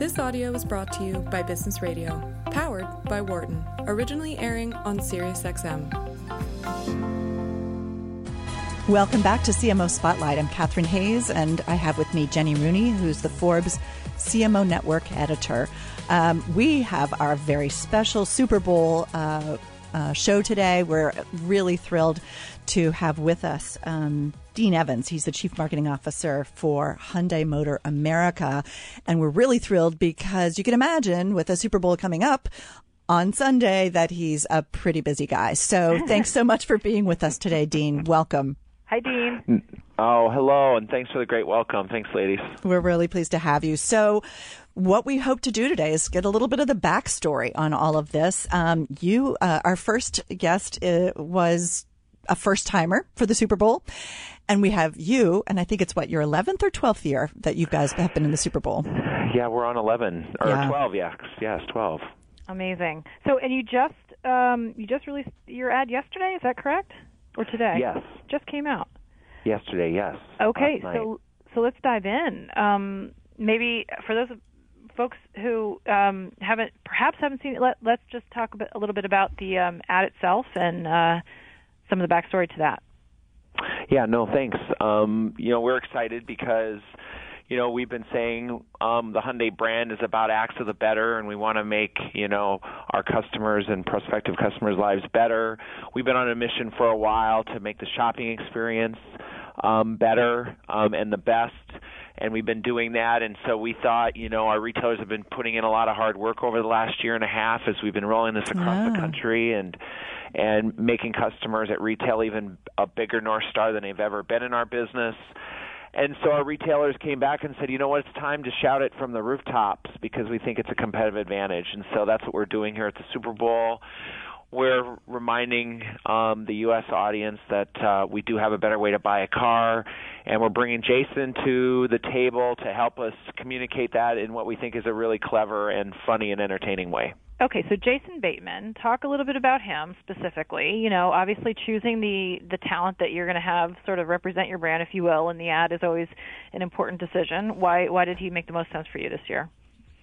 This audio is brought to you by Business Radio, powered by Wharton, originally airing on SiriusXM. Welcome back to CMO Spotlight. I'm Catharine Hays, and I have with me Jenny Rooney, who's the Forbes CMO Network editor. Um, we have our very special Super Bowl uh, uh, show today. We're really thrilled to have with us um, Dean Evans. He's the Chief Marketing Officer for Hyundai Motor America. And we're really thrilled because you can imagine with a Super Bowl coming up, on Sunday that he's a pretty busy guy. So thanks so much for being with us today, Dean. Welcome. Hi, Dean. Oh, hello, and thanks for the great welcome. Thanks, ladies. We're really pleased to have you. So, what we hope to do today is get a little bit of the backstory on all of this. Um, you, uh, our first guest, uh, was a first timer for the Super Bowl. And we have you, and I think it's what, your 11th or 12th year that you guys have been in the Super Bowl? Yeah, we're on 11 or Yeah. 12. Yeah, yes, 12. Amazing. So, and you just um, you just released your ad yesterday. Is that correct? Or today? Yes, Just came out. yesterday. Yes. Okay. So, so let's dive in. Um, maybe for those folks who um, haven't, perhaps haven't seen it, let, let's just talk a, bit, a little bit about the um, ad itself and uh, some of the backstory to that. Yeah, no, thanks. Um, you know, we're excited because, you know, we've been saying um, the Hyundai brand is about acts of the better, and we want to make, you know, our customers and prospective customers' lives better. We've been on a mission for a while to make the shopping experience um, better um, and the best. And we've been doing that, and so we thought, you know, our retailers have been putting in a lot of hard work over the last year and a half as we've been rolling this across the country and and making customers at retail even a bigger north star than they've ever been in our business. And so our retailers came back and said, you know what, it's time to shout it from the rooftops because we think it's a competitive advantage. And so that's what we're doing here at the Super Bowl. We're reminding um, the U.S. audience that uh, we do have a better way to buy a car, and we're bringing Jason to the table to help us communicate that in what we think is a really clever and funny and entertaining way. Okay, so Jason Bateman, talk a little bit about him specifically. You know, obviously choosing the the talent that you're going to have sort of represent your brand, if you will, in the ad is always an important decision. Why why did he make the most sense for you this year?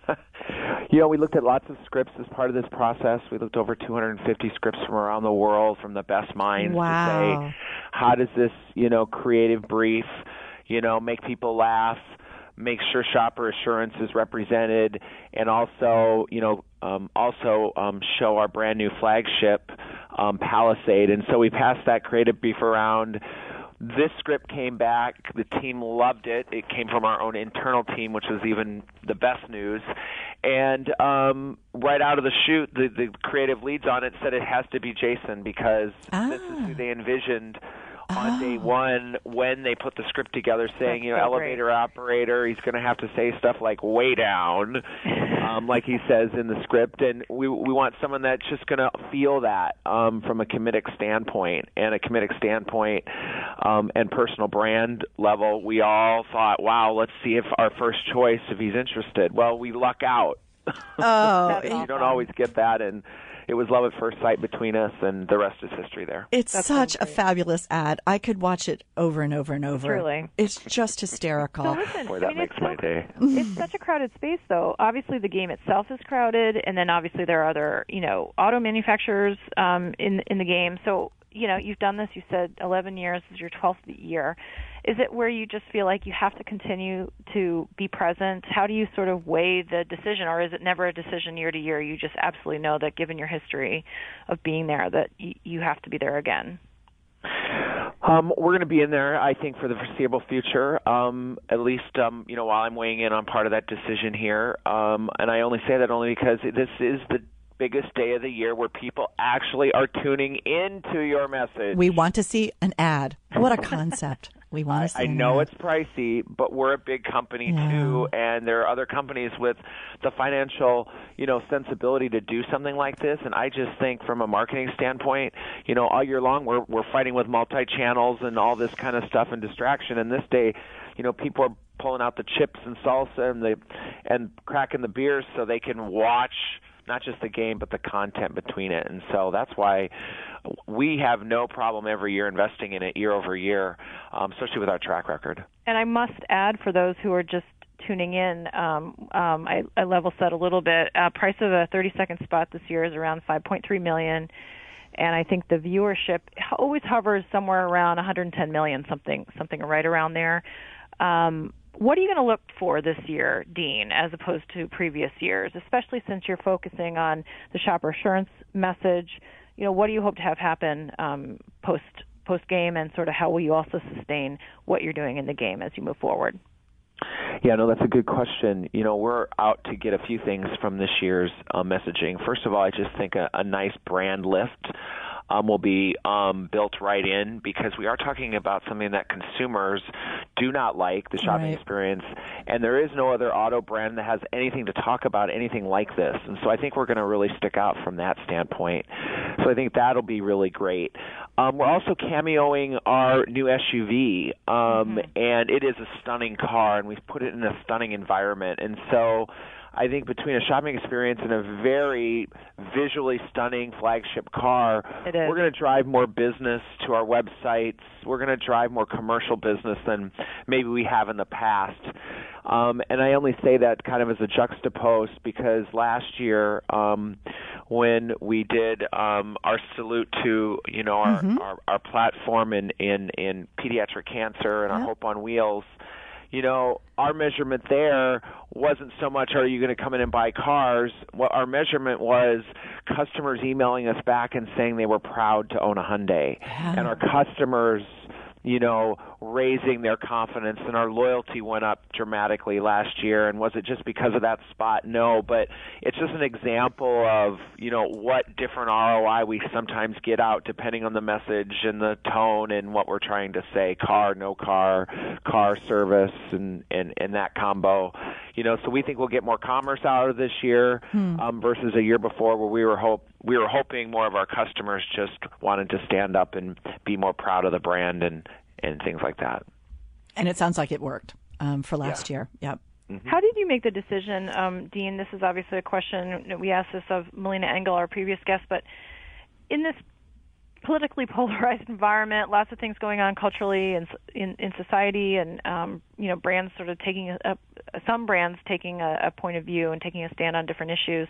you know, we looked at lots of scripts as part of this process. We looked over 250 scripts from around the world from the best minds Wow. to say, how does this, you know, creative brief, you know, make people laugh, make sure shopper assurance is represented, and also, you know, um, also um, show our brand new flagship, um, Palisade. And so we passed that creative brief around. This script came back. The team loved it. It came from our own internal team, which was even the best news. And um, right out of the chute, the, the creative leads on it said it has to be Jason because this is who they envisioned on day one when they put the script together, saying, That's you know, so great. elevator operator. He's going to have to say stuff like "way down," um, like he says in the script, and we we want someone that's just going to feel that um, from a comedic standpoint and a comedic standpoint um, and personal brand level. We all thought, wow, let's see if our first choice, if he's interested. Well, we luck out. Oh, you don't always get that, and it was love at first sight between us, and the rest is history. There. it's That such a fabulous ad. I could watch it over and over and over. Truly. It's just hysterical. So listen, Boy, I mean, makes it's my so, day. it's such a crowded space, though. Obviously, the game itself is crowded, and then obviously there are other, you know, auto manufacturers um, in in the game. So, you know, you've done this. You said 11 years is your 12th year. Is it where you just feel like you have to continue to be present? How do you sort of weigh the decision, or is it never a decision year to year? You just absolutely know that, given your history of being there, that you have to be there again. Um, we're going to be in there, I think, for the foreseeable future. Um, at least, um, you know, while I'm weighing in on part of that decision here, um, and I only say that only because this is the biggest day of the year where people actually are tuning into your message. We want to see an ad. What a concept. We want to see I know ad. it's pricey, but we're a big company Yeah. too, and there are other companies with the financial, you know, sensibility to do something like this. And I just think, from a marketing standpoint, you know, all year long we're we're fighting with multi channels and all this kind of stuff and distraction. And this day, you know, people are pulling out the chips and salsa and the and cracking the beers so they can watch not just the game but the content between it. And so that's why we have no problem every year investing in it year over year, um, especially with our track record. And I must add for those who are just tuning in, um, um, I, I level set a little bit. Uh, price of a 30 second spot this year is around 5.3 million, and I think the viewership always hovers somewhere around 110 million, something something right around there. Um, what are you going to look for this year, Dean, as opposed to previous years, especially since you're focusing on the shopper assurance message? You know, what do you hope to have happen um, post post game, and sort of how will you also sustain what you're doing in the game as you move forward? Yeah, no, that's a good question. You know, we're out to get a few things from this year's uh, messaging. First of all, I just think a, a nice brand lift um, will be um, built right in because we are talking about something that consumers do not like the shopping right. experience, and there is no other auto brand that has anything to talk about anything like this. And so I think we're going to really stick out from that standpoint. So I think that'll be really great. Um, we're also cameoing our new SUV, um, mm-hmm. and it is a stunning car, and we've put it in a stunning environment. And so I think between a shopping experience and a very visually stunning flagship car, we're going to drive more business to our websites. We're going to drive more commercial business than maybe we have in the past. Um, and I only say that kind of as a juxtapose because last year, um, when we did um, our salute to you know our, mm-hmm. our, our platform in in in pediatric cancer and our Hope on Wheels, you know, our measurement there wasn't so much are you going to come in and buy cars. What our measurement was customers emailing us back and saying they were proud to own a Hyundai. Yeah. And our customers you know, raising their confidence and our loyalty went up dramatically last year. And was it just because of that spot? No, but it's just an example of, you know, what different ROI we sometimes get out depending on the message and the tone and what we're trying to say car, no car, car service, and, and, and that combo. You know, so we think we'll get more commerce out of this year hmm. um, versus a year before where we were hope we were hoping more of our customers just wanted to stand up and be more proud of the brand and and things like that. And it sounds like it worked um, for last yeah. year. Yep. Mm-hmm. How did you make the decision, um, Dean? This is obviously a question we asked this of Melina Engel, our previous guest, but in this politically polarized environment, lots of things going on culturally and in, in society, and um, you know, brands sort of taking a, a some brands taking a, a point of view and taking a stand on different issues.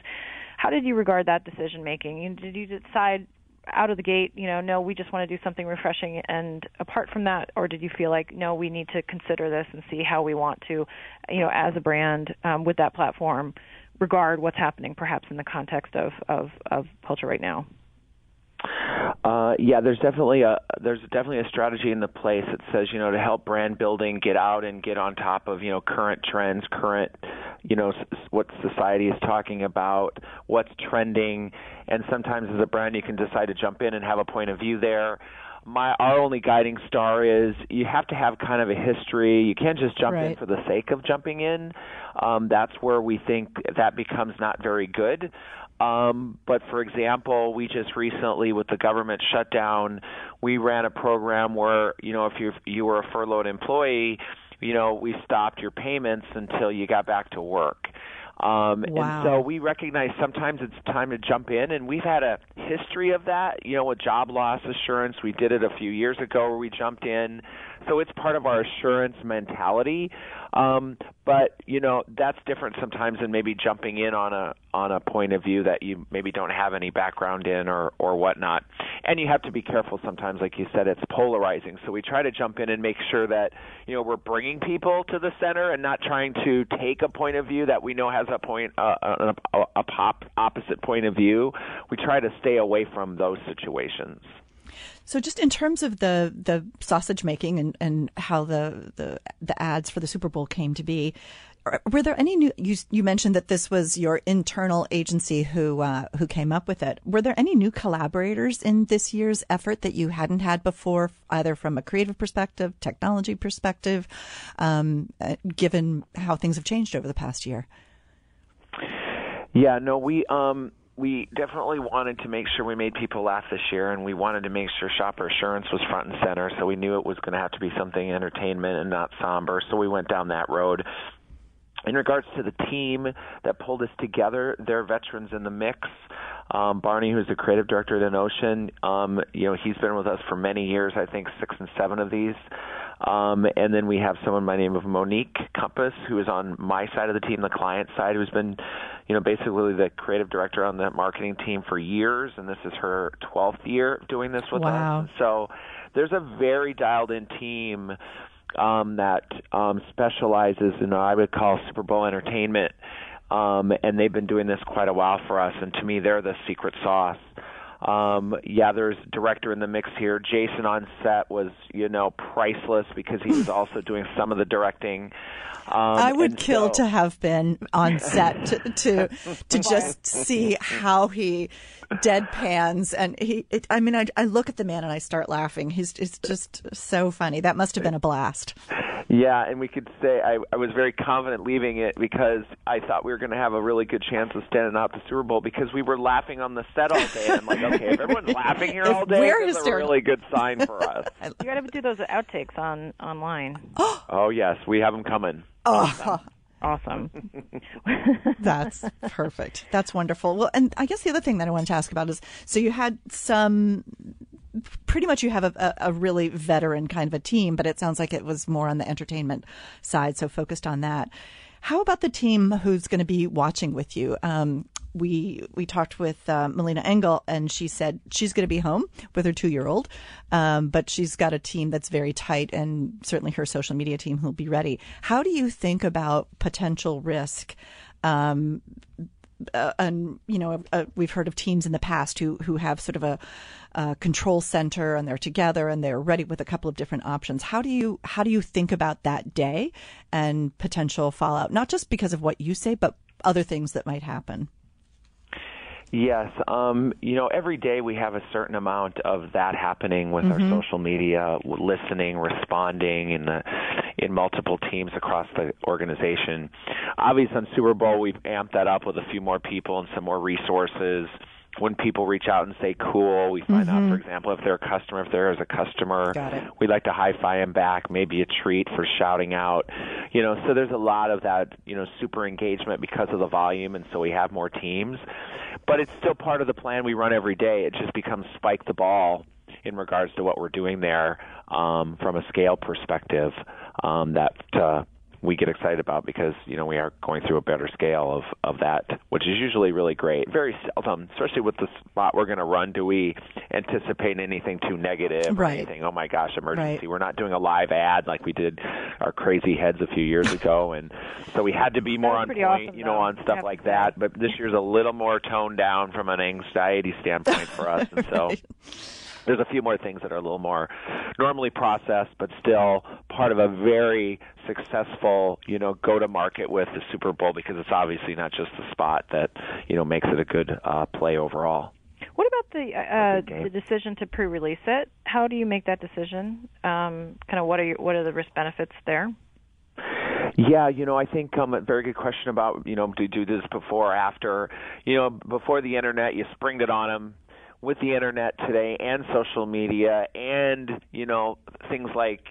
How did you regard that decision making? Did you decide out of the gate, you know, no, we just want to do something refreshing and apart from that, or did you feel like, no, we need to consider this and see how we want to, you know, as a brand um, with that platform, regard what's happening perhaps in the context of, of, of culture right now? Uh, yeah, there's definitely a there's definitely a strategy in the place that says you know to help brand building get out and get on top of you know current trends, current you know what society is talking about, what's trending, and sometimes as a brand you can decide to jump in and have a point of view there. My our only guiding star is you have to have kind of a history. You can't just jump right. in for the sake of jumping in. Um, that's where we think that becomes not very good. Um, but for example, we just recently, with the government shutdown, we ran a program where you know if you you were a furloughed employee, you know we stopped your payments until you got back to work. Um, wow. And so we recognize sometimes it's time to jump in, and we've had a history of that. You know, with job loss assurance, we did it a few years ago where we jumped in. So it's part of our assurance mentality. Um, but you know that's different sometimes than maybe jumping in on a on a point of view that you maybe don't have any background in or or whatnot. And you have to be careful sometimes, like you said, it's polarizing. So we try to jump in and make sure that you know we're bringing people to the center and not trying to take a point of view that we know has a point uh, a, a, a pop opposite point of view. We try to stay away from those situations. So, just in terms of the the sausage making and, and how the, the the ads for the Super Bowl came to be, were there any new? You you mentioned that this was your internal agency who uh, who came up with it. Were there any new collaborators in this year's effort that you hadn't had before, either from a creative perspective, technology perspective, um, uh, given how things have changed over the past year? Yeah, no, we um, we definitely wanted to make sure we made people laugh this year, and we wanted to make sure shopper assurance was front and center. So we knew it was going to have to be something entertainment and not somber. So we went down that road. In regards to the team that pulled us together, they're veterans in the mix. Um, Barney, who's the creative director at Ocean, um, you know, he's been with us for many years. I think six and seven of these. Um, and then we have someone by the name of Monique Compass, who is on my side of the team, the client side, who's been, you know, basically the creative director on the marketing team for years, and this is her 12th year doing this with wow. us. So there's a very dialed-in team um, that um, specializes in what I would call Super Bowl entertainment, um, and they've been doing this quite a while for us. And to me, they're the secret sauce. Um, yeah, there's director in the mix here. Jason on set was, you know, priceless because he was also doing some of the directing. Um, I would kill so, to have been on set to to, to just see how he deadpans and he. It, I mean, I, I look at the man and I start laughing. He's it's just so funny. That must have been a blast. Yeah, and we could say I, I was very confident leaving it because I thought we were going to have a really good chance of standing out the Super Bowl because we were laughing on the set all day. And I'm like, okay, if everyone's laughing here all day, we're that's a really good sign for us. you got to do those outtakes on online. oh yes, we have them coming. Oh. Awesome. That's perfect. That's wonderful. Well, and I guess the other thing that I wanted to ask about is so you had some pretty much you have a, a, really veteran kind of a team, but it sounds like it was more on the entertainment side, so focused on that. How about the team who's going to be watching with you? Um, we we talked with uh, Melina Engel, and she said she's going to be home with her two year old, um, but she's got a team that's very tight, and certainly her social media team who'll be ready. How do you think about potential risk? Um, uh, and you know, uh, we've heard of teams in the past who who have sort of a, a, control center and they're together and they're ready with a couple of different options. How do you how do you think about that day and potential fallout? Not just because of what you say, but other things that might happen. Yes, um, you know, every day we have a certain amount of that happening with mm-hmm. our social media, listening, responding in the in multiple teams across the organization. Obviously, on Super Bowl, we've amped that up with a few more people and some more resources when people reach out and say cool, we find mm-hmm. out, for example, if they're a customer, if they're as a customer, we like to high five them back, maybe a treat for shouting out. You know, so there's a lot of that, you know, super engagement because of the volume, and so we have more teams. But it's still part of the plan we run every day. It just becomes spike the ball in regards to what we're doing there um, from a scale perspective um, that uh, we get excited about because you know we are going through a better scale of of that, which is usually really great. Very seldom, especially with the spot we're going to run, do we anticipate anything too negative right. or anything? Oh my gosh, emergency! Right. We're not doing a live ad like we did our crazy heads a few years ago, and so we had to be more on point, awesome, you know, though, on stuff like that. But this year's a little more toned down from an anxiety standpoint for us, and so. there's a few more things that are a little more normally processed, but still part of a very successful, you know, go to market with the Super Bowl because it's obviously not just the spot that you know makes it a good uh, play overall. What about the uh, the decision to pre-release it? How do you make that decision? Um, kind of what are your, what are the risk benefits there? Yeah, you know, I think um, a very good question about you know do you do this before or after. You know, before the internet, you springed it on them with the internet today and social media and you know things like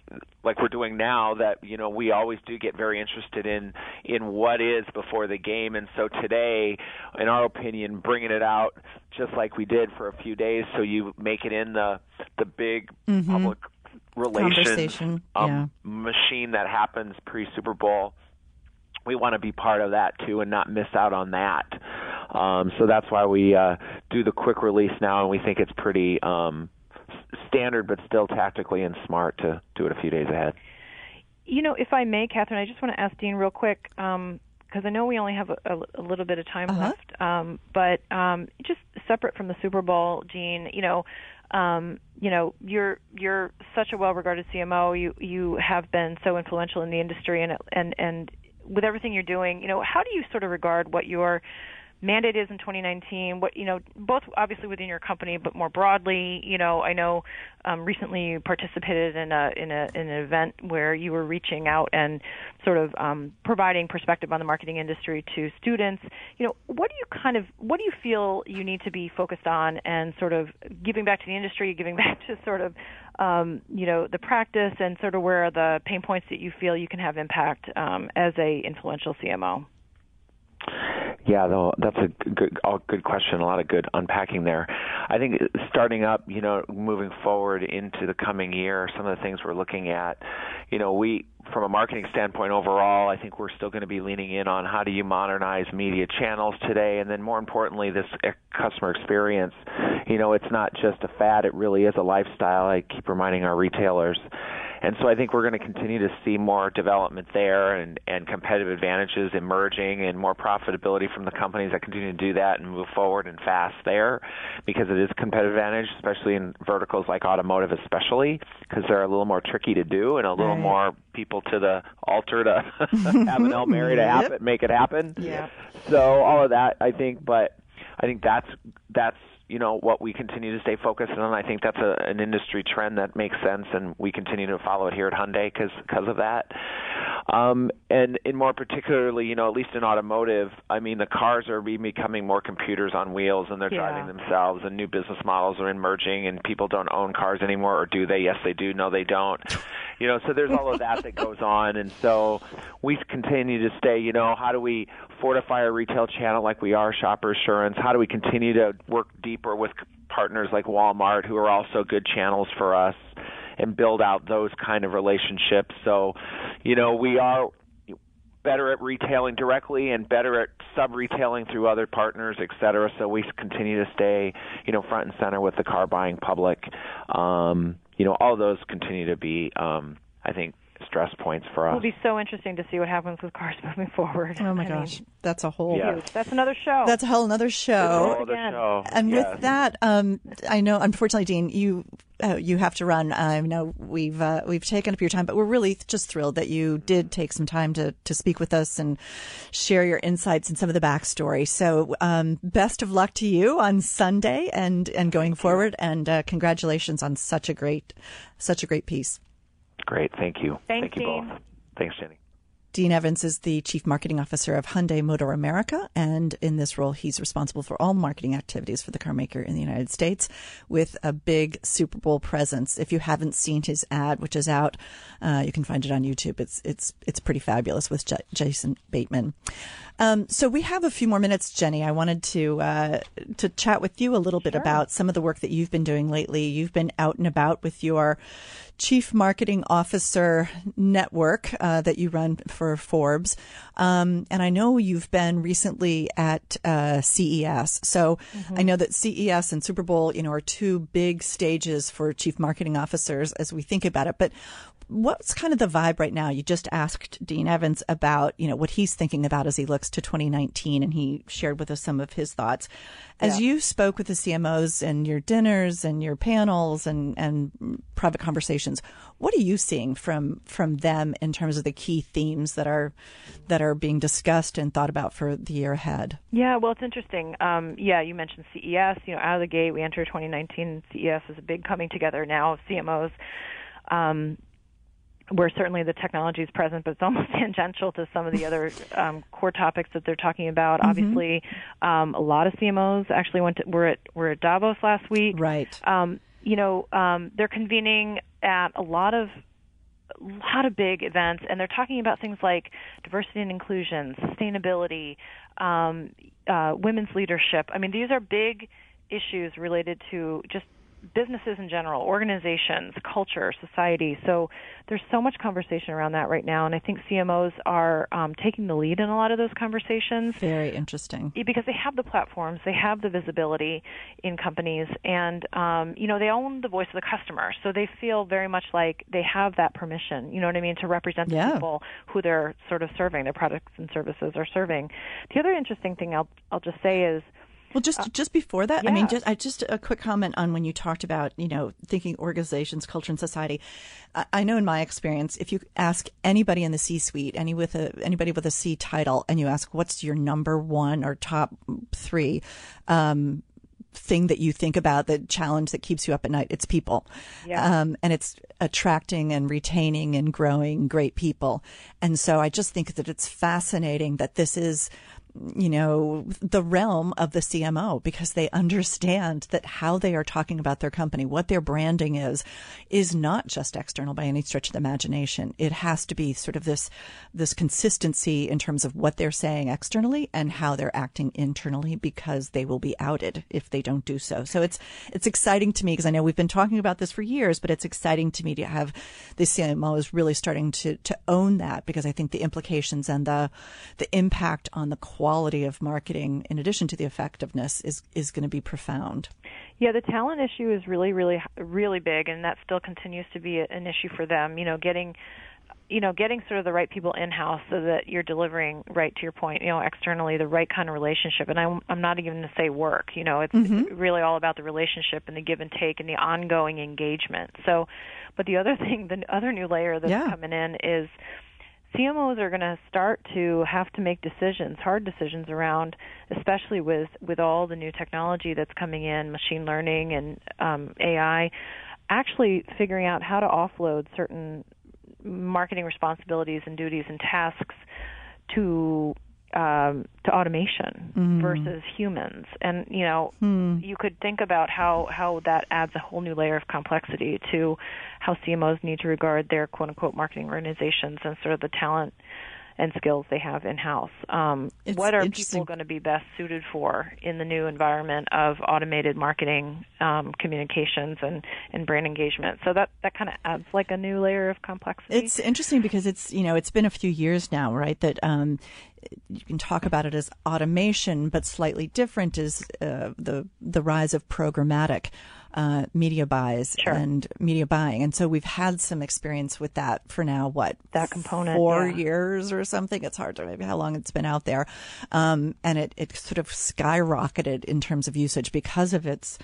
like we're doing now that you know we always do get very interested in in what is before the game and so today in our opinion bringing it out just like we did for a few days so you make it in the the big mm-hmm. public relation um, yeah. machine that happens pre Super Bowl we want to be part of that too and not miss out on that. Um, so that's why we uh, do the quick release now, and we think it's pretty um, standard, but still tactically and smart to do it a few days ahead. You know, if I may, Catharine, I just want to ask Dean real quick because um, I know we only have a, a, a little bit of time uh-huh. left. Um, but um, just separate from the Super Bowl, Dean, you know, um, you know, you're you're such a well-regarded CMO. You you have been so influential in the industry, and and and with everything you're doing, you know, how do you sort of regard what your mandate is in 2019 what you know both obviously within your company but more broadly you know i know um, recently you participated in a in a in an event where you were reaching out and sort of um, providing perspective on the marketing industry to students. You know what do you kind of what do you feel you need to be focused on and sort of giving back to the industry giving back to sort of um, you know the practice and sort of where are the pain points that you feel you can have impact um, as a influential CMO Yeah, that's a good, all good question. A lot of good unpacking there. I think starting up, you know, moving forward into the coming year, some of the things we're looking at, you know, we from a marketing standpoint overall, I think we're still going to be leaning in on how do you modernize media channels today, and then more importantly, this customer experience. You know, it's not just a fad; it really is a lifestyle. I keep reminding our retailers and so I think we're going to continue to see more development there and, and competitive advantages emerging and more profitability from the companies that continue to do that and move forward and fast there because it is competitive advantage, especially in verticals like automotive, especially because they're a little more tricky to do and a little right. more people to the altar to have an El Mary to happen, make it happen. Yeah. So all of that, I think, but I think that's that's you know what we continue to stay focused on. I think that's a, an industry trend that makes sense, and we continue to follow it here at Hyundai because of that. Um, and in more particularly, you know, at least in automotive, I mean, the cars are becoming more computers on wheels, and they're yeah. driving themselves, and new business models are emerging, and people don't own cars anymore, or do they? Yes, they do. No, they don't. You know, so there's all of that that goes on, and so we continue to stay. You know, how do we fortify our retail channel like we are Shopper Assurance? How do we continue to work deeper with partners like Walmart, who are also good channels for us, and build out those kind of relationships? So, you know, we are better at retailing directly and better at sub retailing through other partners, et cetera. So we continue to stay, you know, front and center with the car buying public. Um, you know, all those continue to be, um, I think, stress points for us. It'll be so interesting to see what happens with cars moving forward. Oh my I gosh, mean, that's a whole. Yes. That's another show. That's a whole another show. Whole show. And yes. with that, um, I know, unfortunately, Dean, you uh, you have to run. I know we've uh, we've taken up your time, but we're really just thrilled that you did take some time to to speak with us and share your insights and some of the backstory. So, um, best of luck to you on Sunday and and going Thank forward, you. and uh, congratulations on such a great such a great piece. Great. Thank you. Thanks, Thank you both. Thanks, Jenny. Dean Evans is the Chief Marketing Officer of Hyundai Motor America, and in this role, he's responsible for all marketing activities for the carmaker in the United States with a big Super Bowl presence. If you haven't seen his ad, which is out, uh, you can find it on YouTube. It's it's it's pretty fabulous with J- Jason Bateman. Um, so we have a few more minutes, Jenny. I wanted to uh, to chat with you a little bit about some of the work that you've been doing lately. You've been out and about with your Chief Marketing Officer network uh, that you run for Forbes. Um, and I know you've been recently at uh, CES. So mm-hmm. I know that CES and Super Bowl, you know, are two big stages for chief marketing officers as we think about it. But what's kind of the vibe right now? You just asked Dean Evans about, you know, what he's thinking about as he looks to 2019 and he shared with us some of his thoughts. As yeah. you spoke with the CMOs and your dinners and your panels and, and private conversations, what are you seeing from, from them in terms of the key themes that are, that are being discussed and thought about for the year ahead? Yeah, well, it's interesting. Um, yeah, you mentioned CES, you know, out of the gate, we enter 2019, CES is a big coming together now of CMOs. Um, where certainly the technology is present, but it's almost tangential to some of the other um, core topics that they're talking about. Mm-hmm. Obviously, um, a lot of CMOs actually went to, were at were at Davos last week. Right. Um, you know, um, they're convening at a lot of a lot of big events, and they're talking about things like diversity and inclusion, sustainability, um, uh, women's leadership. I mean, these are big issues related to just businesses in general, organizations, culture, society. So there's so much conversation around that right now, and I think CMOs are um, taking the lead in a lot of those conversations. Very interesting because they have the platforms, they have the visibility in companies, and um, you know they own the voice of the customer, so they feel very much like they have that permission. You know what I mean to represent the yeah. people who they're sort of serving, their products and services are serving. The other interesting thing I'll I'll just say is well, just uh, just before that, yeah. I mean, just I, just a quick comment on when you talked about you know thinking organizations, culture, and society. I, I know in my experience, if you ask anybody in the C-suite, any with a anybody with a C title, and you ask what's your number one or top three. Um, thing that you think about, the challenge that keeps you up at night, it's people. Yeah. Um, and it's attracting and retaining and growing great people. And so I just think that it's fascinating that this is you know, the realm of the CMO because they understand that how they are talking about their company, what their branding is, is not just external by any stretch of the imagination. It has to be sort of this, this consistency in terms of what they're saying externally and how they're acting internally because they will be outed if they don't do so. So it's, it's exciting to me because I know we've been talking about this for years, but it's exciting to me to have the CMO is really starting to, to own that because I think the implications and the, the impact on the quality of marketing, in addition to the effectiveness, is is going to be profound. Yeah, the talent issue is really, really, really big, and that still continues to be an issue for them. You know, getting you know, getting sort of the right people in house so that you're delivering right to your point, you know, externally the right kind of relationship. And I'm I'm not even going to say work. You know, it's, mm-hmm. it's really all about the relationship and the give and take and the ongoing engagement. So, but the other thing, the other new layer that's yeah. coming in is CMOs are going to start to have to make decisions, hard decisions around, especially with with all the new technology that's coming in, machine learning and um, AI. Actually, figuring out how to offload certain marketing responsibilities and duties and tasks to um, to automation mm. versus humans. And you know, mm. you could think about how how that adds a whole new layer of complexity to how CMOs need to regard their quote unquote marketing organizations and sort of the talent and skills they have in house. Um, what are people going to be best suited for in the new environment of automated marketing, um, communications, and, and brand engagement? So that that kind of adds like a new layer of complexity. It's interesting because it's you know it's been a few years now, right? That um, you can talk about it as automation, but slightly different is uh, the the rise of programmatic uh, media buys sure. and media buying. And so we've had some experience with that for now, what? That component. Four yeah. years or something. It's hard to maybe how long it's been out there. Um, and it, it sort of skyrocketed in terms of usage because of its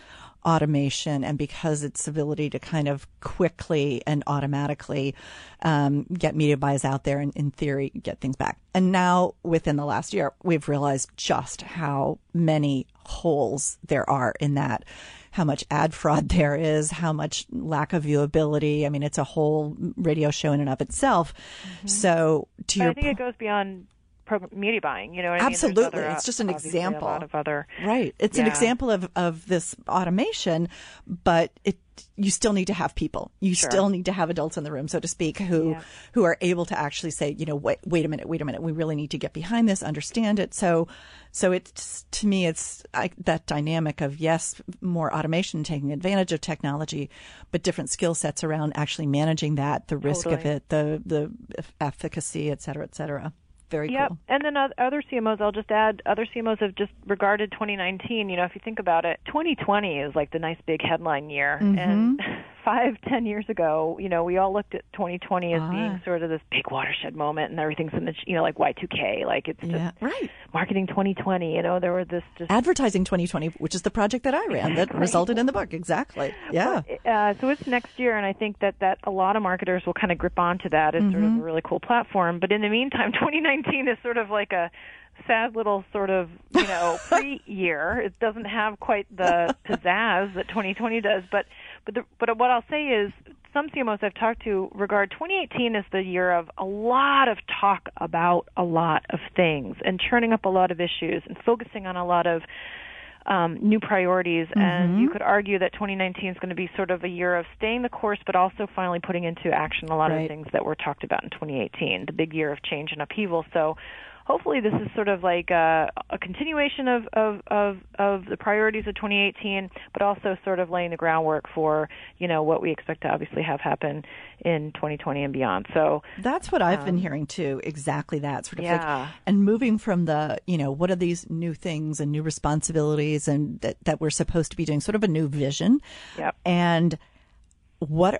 automation and because its ability to kind of quickly and automatically um, get media buys out there and in theory get things back. And now within the last year, we've realized just how many holes there are in that how much ad fraud there is, how much lack of viewability. I mean, it's a whole radio show in and of itself. Mm-hmm. So to but your I think it goes beyond media buying. You know, absolutely. I mean? Other, it's just an example. of other right. It's yeah. an example of of this automation, but it you still need to have people. You sure. still need to have adults in the room, so to speak, who yeah. who are able to actually say, you know, wait, wait a minute, wait a minute. We really need to get behind this, understand it. So, so it's to me, it's I, that dynamic of yes, more automation, taking advantage of technology, but different skill sets around actually managing that, the risk totally. of it, the the efficacy, et cetera, et cetera very yep. cool. And then other CMOs, I'll just add, other CMOs have just regarded 2019. You know, if you think about it, 2020 is like the nice big headline year, mm-hmm. and five, ten years ago, you know, we all looked at 2020 as ah. being sort of this big watershed moment, and everything's in the, you know, like Y2K, like it's just yeah, right. marketing 2020. You know, there were this just advertising 2020, which is the project that I ran that resulted in the book. Exactly. Yeah. But, uh, so it's next year, and I think that that a lot of marketers will kind of grip onto that as mm-hmm. sort of mm-hmm. a really cool platform. But in the meantime, 2019 is sort of like a sad little sort of you know pre year. It doesn't have quite the pizzazz that 2020 does, but but the, but what I'll say is some CMOs I've talked to regard 2018 as the year of a lot of talk about a lot of things and churning up a lot of issues and focusing on a lot of um, new priorities. Mm-hmm. And you could argue that 2019 is going to be sort of a year of staying the course, but also finally putting into action a lot right. of things that were talked about in 2018, the big year of change and upheaval. So hopefully this is sort of like a, a continuation of, of, of, of the priorities of 2018, but also sort of laying the groundwork for, you know, what we expect to obviously have happen in 2020 and beyond. So that's what I've um, been hearing too. Exactly that sort of yeah. like, and moving from the, you know, what are these new things and new responsibilities and that, that we're supposed to be doing sort of a new vision. Yep. And what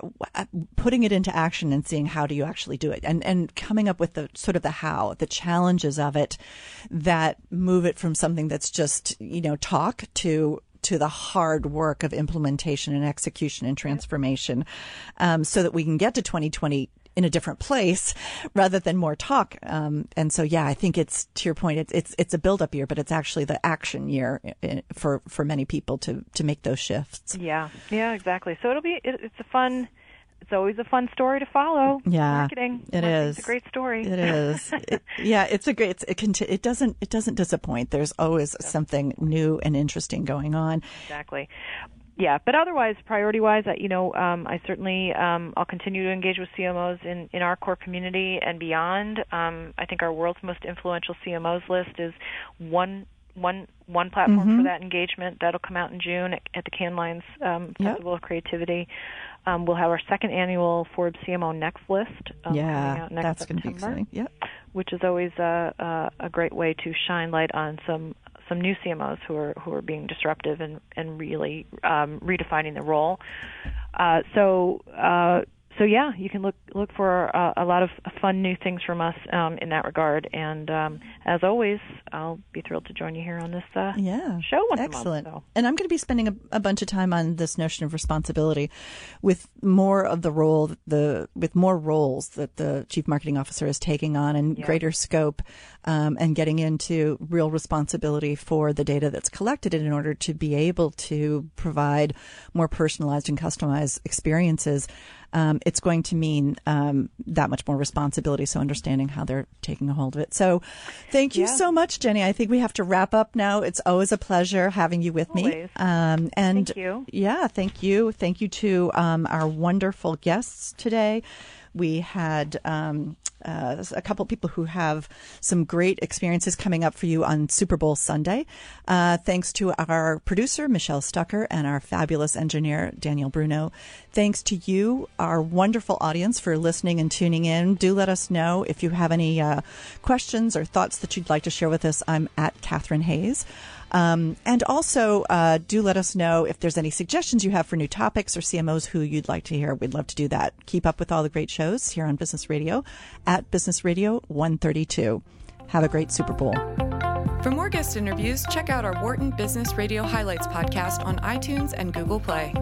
putting it into action and seeing how do you actually do it. And and coming up with the sort of the how the challenges of it that move it from something that's just you know talk to to the hard work of implementation and execution and transformation um, so that we can get to 2020 in a different place rather than more talk. Um, and so, yeah, I think it's to your point. It's it's it's a build up year, but it's actually the action year uh, for for many people to to make those shifts. Yeah, yeah, exactly. So it'll be it, it's a fun it's always a fun story to follow. Yeah, marketing. It is. It's a great story. It is. it, yeah, it's a great. It's, it can. It doesn't. It doesn't disappoint. There's always something new and interesting going on. Exactly. Yeah, but otherwise, priority-wise, you know, um, I certainly um, I'll continue to engage with CMOs in in our core community and beyond. Um, I think our world's most influential CMOs list is one one one platform mm-hmm. for that engagement that'll come out in June at, at the Cannes Lions um, Festival yep. of Creativity. Um, we'll have our second annual Forbes CMO Next list. Um, yeah, next that's going to be exciting. Yep. Which is always a, a, a great way to shine light on some some new CMOs who are who are being disruptive and and really um, redefining the role. Uh, so uh, so yeah, you can look look for uh, a lot of fun new things from us um, in that regard. And um, as always, I'll be thrilled to join you here on this uh, yeah show once excellent. month. So. And I'm going to be spending a, a, bunch of time on this notion of responsibility, with more of the role the with more roles that the chief marketing officer is taking on and yeah. greater scope, um, and getting into real responsibility for the data that's collected in order to be able to provide more personalized and customized experiences um, it's going to mean um, that much more responsibility. So understanding how they're taking a hold of it. So thank you yeah. so much, Jenny. I think we have to wrap up now. It's always a pleasure having you with always. me. Um, and thank you. yeah, thank you. Thank you to um, our wonderful guests today. We had um, uh, a couple people who have some great experiences coming up for you on Super Bowl Sunday. Uh, thanks to our producer, Michelle Stucker, and our fabulous engineer, Daniel Bruno. Thanks to you, our wonderful audience, for listening and tuning in. Do let us know if you have any uh, questions or thoughts that you'd like to share with us. I'm at Catharine Hays. Um, and also, uh, do let us know if there's any suggestions you have for new topics or CMOs who you'd like to hear. We'd love to do that. Keep up with all the great shows here on Business Radio at Business Radio 132. Have a great Super Bowl. For more guest interviews, check out our Wharton Business Radio Highlights podcast on iTunes and Google Play.